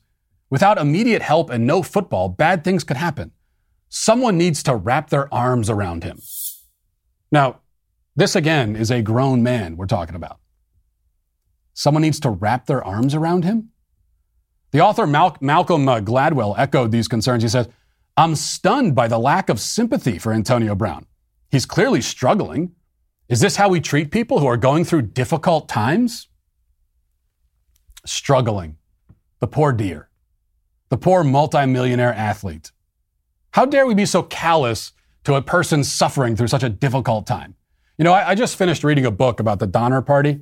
Without immediate help and no football, bad things could happen. Someone needs to wrap their arms around him. Now, this again is a grown man we're talking about. Someone needs to wrap their arms around him? The author Mal- Malcolm uh, Gladwell echoed these concerns. He said, I'm stunned by the lack of sympathy for Antonio Brown. He's clearly struggling. Is this how we treat people who are going through difficult times? Struggling. The poor dear. The poor multimillionaire athlete. How dare we be so callous to a person suffering through such a difficult time? You know, I, I just finished reading a book about the Donner Party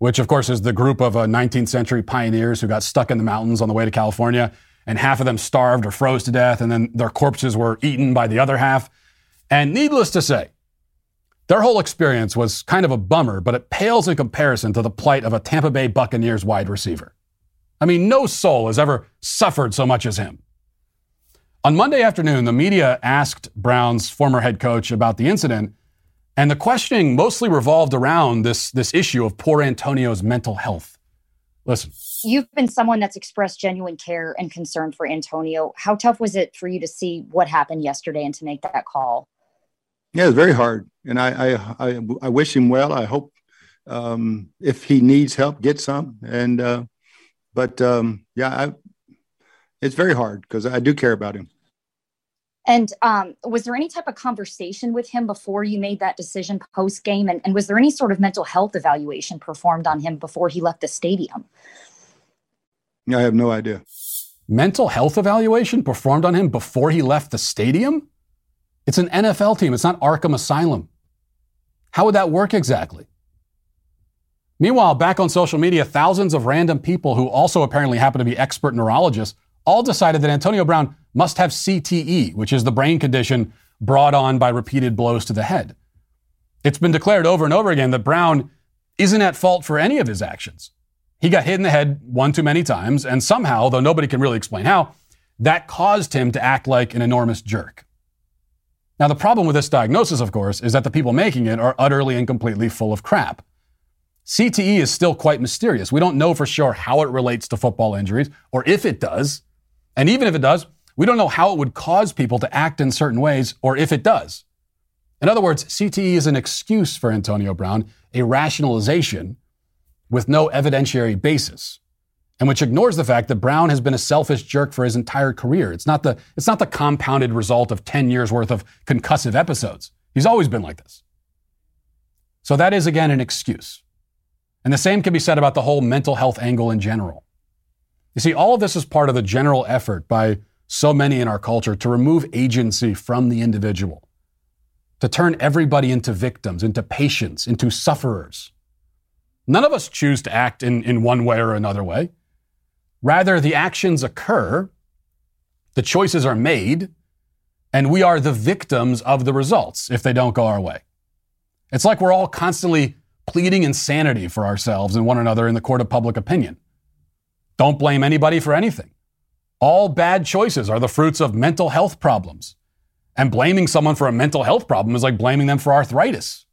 which of course is the group of uh, 19th century pioneers who got stuck in the mountains on the way to California, and half of them starved or froze to death, and then their corpses were eaten by the other half. And needless to say, their whole experience was kind of a bummer, but it pales in comparison to the plight of a Tampa Bay Buccaneers wide receiver. I mean, no soul has ever suffered so much as him. On Monday afternoon, the media asked Brown's former head coach about the incident, and the questioning mostly revolved around this, this issue of poor Antonio's mental health. Listen. You've been someone that's expressed genuine care and concern for Antonio. How tough was it for you to see what happened yesterday and to make that call? Yeah, it was very hard. And I, I, I, I wish him well. I hope um, if he needs help, get some. And, uh, but um, yeah, I, it's very hard because I do care about him. And um, was there any type of conversation with him before you made that decision post game? And, and was there any sort of mental health evaluation performed on him before he left the stadium? I have no idea. Mental health evaluation performed on him before he left the stadium? It's an NFL team, it's not Arkham Asylum. How would that work exactly? Meanwhile, back on social media, thousands of random people who also apparently happen to be expert neurologists all decided that Antonio Brown must have CTE, which is the brain condition brought on by repeated blows to the head. It's been declared over and over again that Brown isn't at fault for any of his actions. He got hit in the head one too many times, and somehow, though nobody can really explain how, that caused him to act like an enormous jerk. Now, the problem with this diagnosis, of course, is that the people making it are utterly and completely full of crap. CTE is still quite mysterious. We don't know for sure how it relates to football injuries, or if it does. And even if it does, we don't know how it would cause people to act in certain ways, or if it does. In other words, CTE is an excuse for Antonio Brown, a rationalization with no evidentiary basis, and which ignores the fact that Brown has been a selfish jerk for his entire career. It's not the, it's not the compounded result of 10 years worth of concussive episodes. He's always been like this. So that is, again, an excuse. And the same can be said about the whole mental health angle in general. You see, all of this is part of the general effort by so many in our culture to remove agency from the individual to turn everybody into victims, into patients, into sufferers. None of us choose to act in, in one way or another way. Rather, the actions occur, the choices are made, and we are the victims of the results if they don't go our way. It's like we're all constantly pleading insanity for ourselves and one another in the court of public opinion. Don't blame anybody for anything. All bad choices are the fruits of mental health problems. And blaming someone for a mental health problem is like blaming them for arthritis.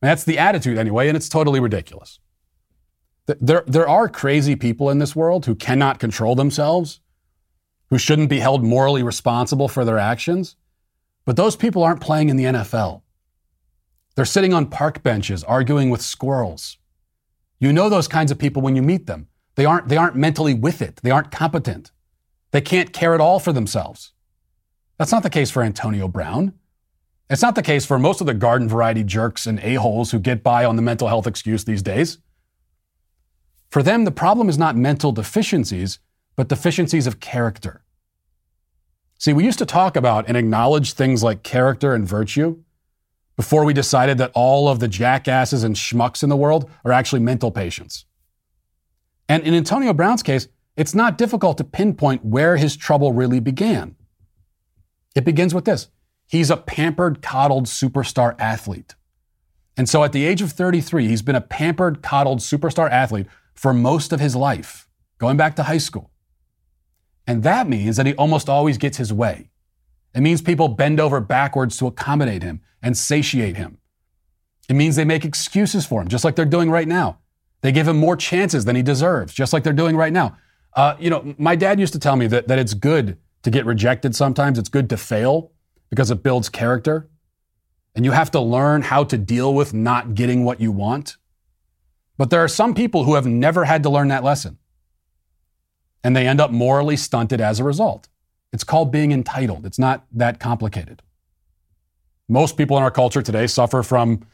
That's the attitude anyway, and it's totally ridiculous. There, there are crazy people in this world who cannot control themselves, who shouldn't be held morally responsible for their actions, but those people aren't playing in the NFL. They're sitting on park benches arguing with squirrels. You know those kinds of people when you meet them. They aren't, they aren't mentally with it, they aren't competent, they can't care at all for themselves. That's not the case for Antonio Brown. It's not the case for most of the garden variety jerks and a-holes who get by on the mental health excuse these days. For them, the problem is not mental deficiencies, but deficiencies of character. See, we used to talk about and acknowledge things like character and virtue before we decided that all of the jackasses and schmucks in the world are actually mental patients. And in Antonio Brown's case, it's not difficult to pinpoint where his trouble really began. It begins with this he's a pampered, coddled superstar athlete. And so at the age of 33, he's been a pampered, coddled superstar athlete for most of his life, going back to high school. And that means that he almost always gets his way. It means people bend over backwards to accommodate him and satiate him. It means they make excuses for him, just like they're doing right now. They give him more chances than he deserves, just like they're doing right now. Uh, you know, my dad used to tell me that, that it's good to get rejected sometimes. It's good to fail because it builds character. And you have to learn how to deal with not getting what you want. But there are some people who have never had to learn that lesson. And they end up morally stunted as a result. It's called being entitled. It's not that complicated. Most people in our culture today suffer from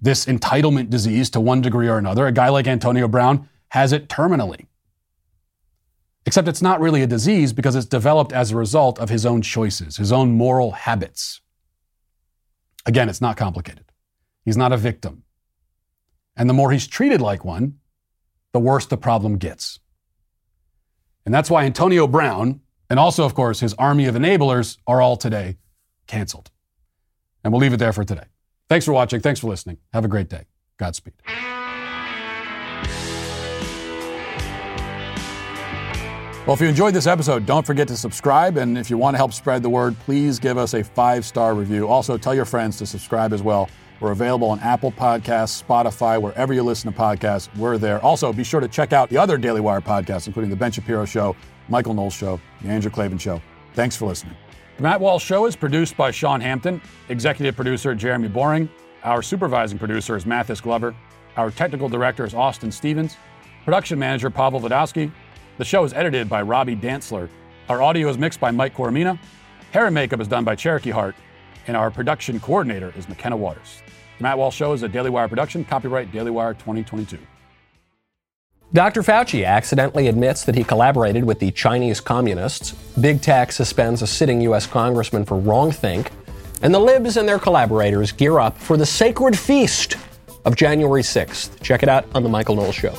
this entitlement disease to one degree or another. A guy like Antonio Brown has it terminally. Except it's not really a disease because it's developed as a result of his own choices, his own moral habits. Again, it's not complicated. He's not a victim. And the more he's treated like one, the worse the problem gets. And that's why Antonio Brown, and also, of course, his army of enablers, are all today canceled. And we'll leave it there for today. Thanks for watching. Thanks for listening. Have a great day. Godspeed. Well, if you enjoyed this episode, don't forget to subscribe. And if you want to help spread the word, please give us a five star review. Also, tell your friends to subscribe as well. We're available on Apple Podcasts, Spotify, wherever you listen to podcasts. We're there. Also, be sure to check out the other Daily Wire podcasts, including The Ben Shapiro Show, Michael Knowles Show, The Andrew Klavan Show. Thanks for listening. The Matt Walsh Show is produced by Sean Hampton, executive producer Jeremy Boring. Our supervising producer is Mathis Glover. Our technical director is Austin Stevens. Production manager Pavel Vodowski. The show is edited by Robbie Dantzler. Our audio is mixed by Mike Coromina. Hair and makeup is done by Cherokee Hart. And our production coordinator is McKenna Waters. The Matt Walsh Show is a Daily Wire production, copyright Daily Wire 2022. Dr. Fauci accidentally admits that he collaborated with the Chinese communists. Big Tech suspends a sitting U.S. congressman for wrongthink. And the libs and their collaborators gear up for the sacred feast of January 6th. Check it out on The Michael Knowles Show.